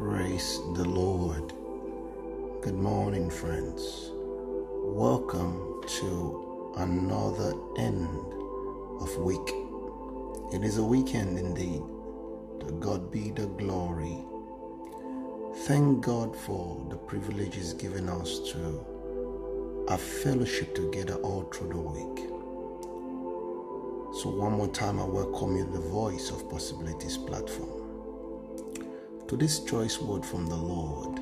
Praise the Lord. Good morning, friends. Welcome to another end of week. It is a weekend indeed. To God be the glory. Thank God for the privileges given us to a fellowship together all through the week. So, one more time, I welcome you the Voice of Possibilities platform. To this choice word from the Lord,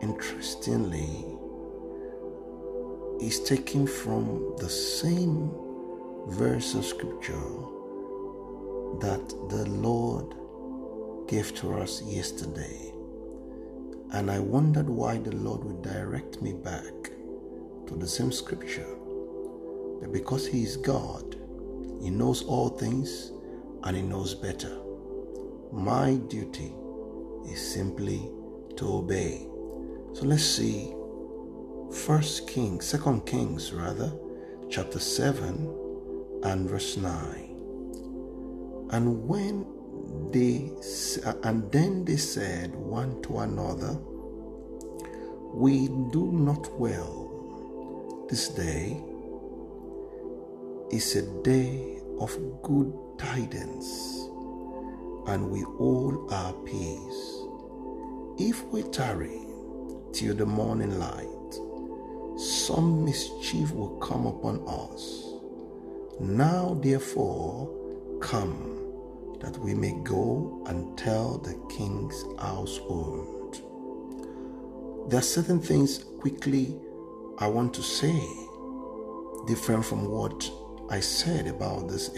interestingly, is taken from the same verse of scripture that the Lord gave to us yesterday. And I wondered why the Lord would direct me back to the same scripture. But because He is God, He knows all things and He knows better. My duty is simply to obey. So let's see First Kings, Second Kings rather, chapter 7 and verse 9. And when they uh, and then they said one to another, We do not well. This day is a day of good tidings, and we all are peace. If we tarry till the morning light, some mischief will come upon us. Now, therefore, come that we may go and tell the king's household. There are certain things quickly I want to say, different from what I said about this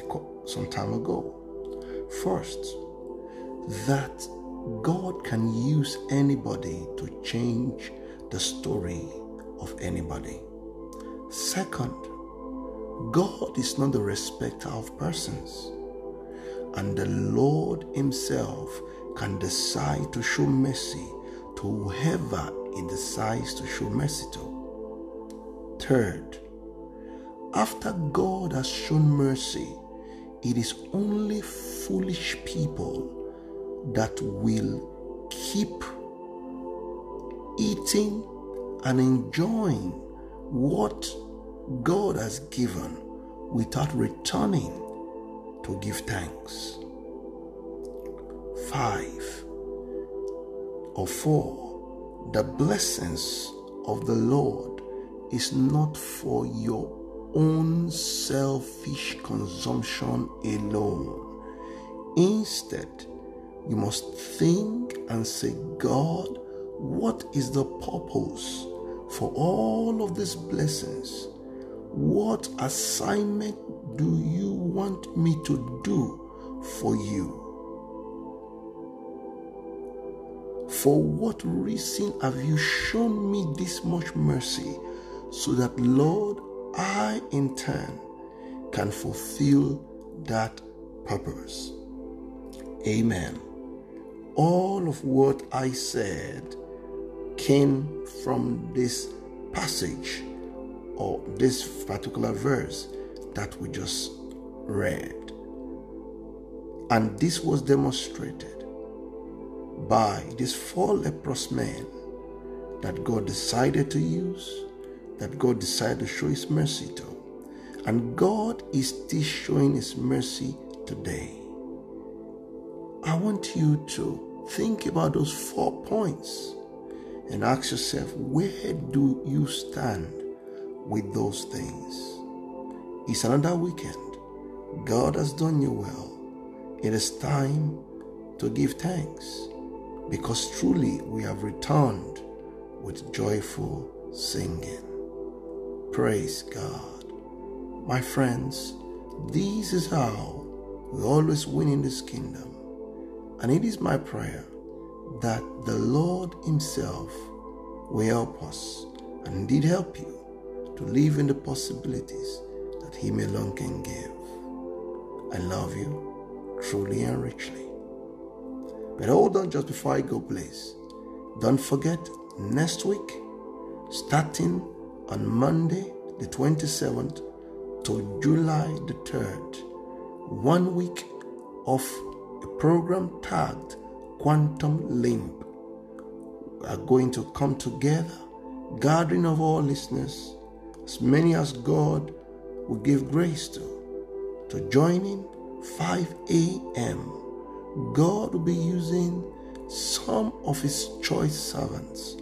some time ago. First, that God can use anybody to change the story of anybody. Second, God is not the respecter of persons, and the Lord Himself can decide to show mercy to whoever He decides to show mercy to. Third, after God has shown mercy, it is only foolish people that will keep eating and enjoying what God has given without returning to give thanks. Five or four, the blessings of the Lord is not for your own selfish consumption alone. Instead, you must think and say, God, what is the purpose for all of these blessings? What assignment do you want me to do for you? For what reason have you shown me this much mercy so that, Lord, I in turn can fulfill that purpose? Amen. All of what I said came from this passage or this particular verse that we just read. And this was demonstrated by these four leprous men that God decided to use, that God decided to show His mercy to. And God is still showing His mercy today. I want you to think about those four points and ask yourself where do you stand with those things? It's another weekend. God has done you well. It is time to give thanks because truly we have returned with joyful singing. Praise God. My friends, this is how we always win in this kingdom. And it is my prayer that the Lord Himself will help us and indeed help you to live in the possibilities that Him alone can give. I love you truly and richly. But hold on just before I go, please. Don't forget, next week, starting on Monday, the 27th to July the 3rd, one week of a program tagged quantum limb are going to come together, gathering of all listeners, as many as God will give grace to, to join in 5 a.m. God will be using some of His choice servants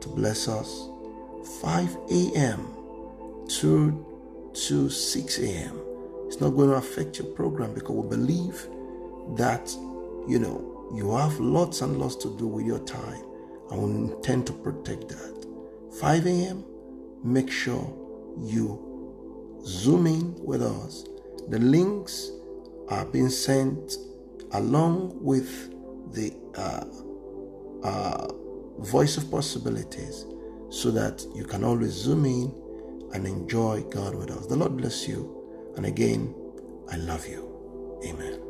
to bless us 5 a.m. to, to 6 a.m. It's not going to affect your program because we believe that, you know, you have lots and lots to do with your time I will intend to protect that. 5 a.m., make sure you zoom in with us. The links are being sent along with the uh, uh, voice of possibilities so that you can always zoom in and enjoy God with us. The Lord bless you. And again, I love you. Amen.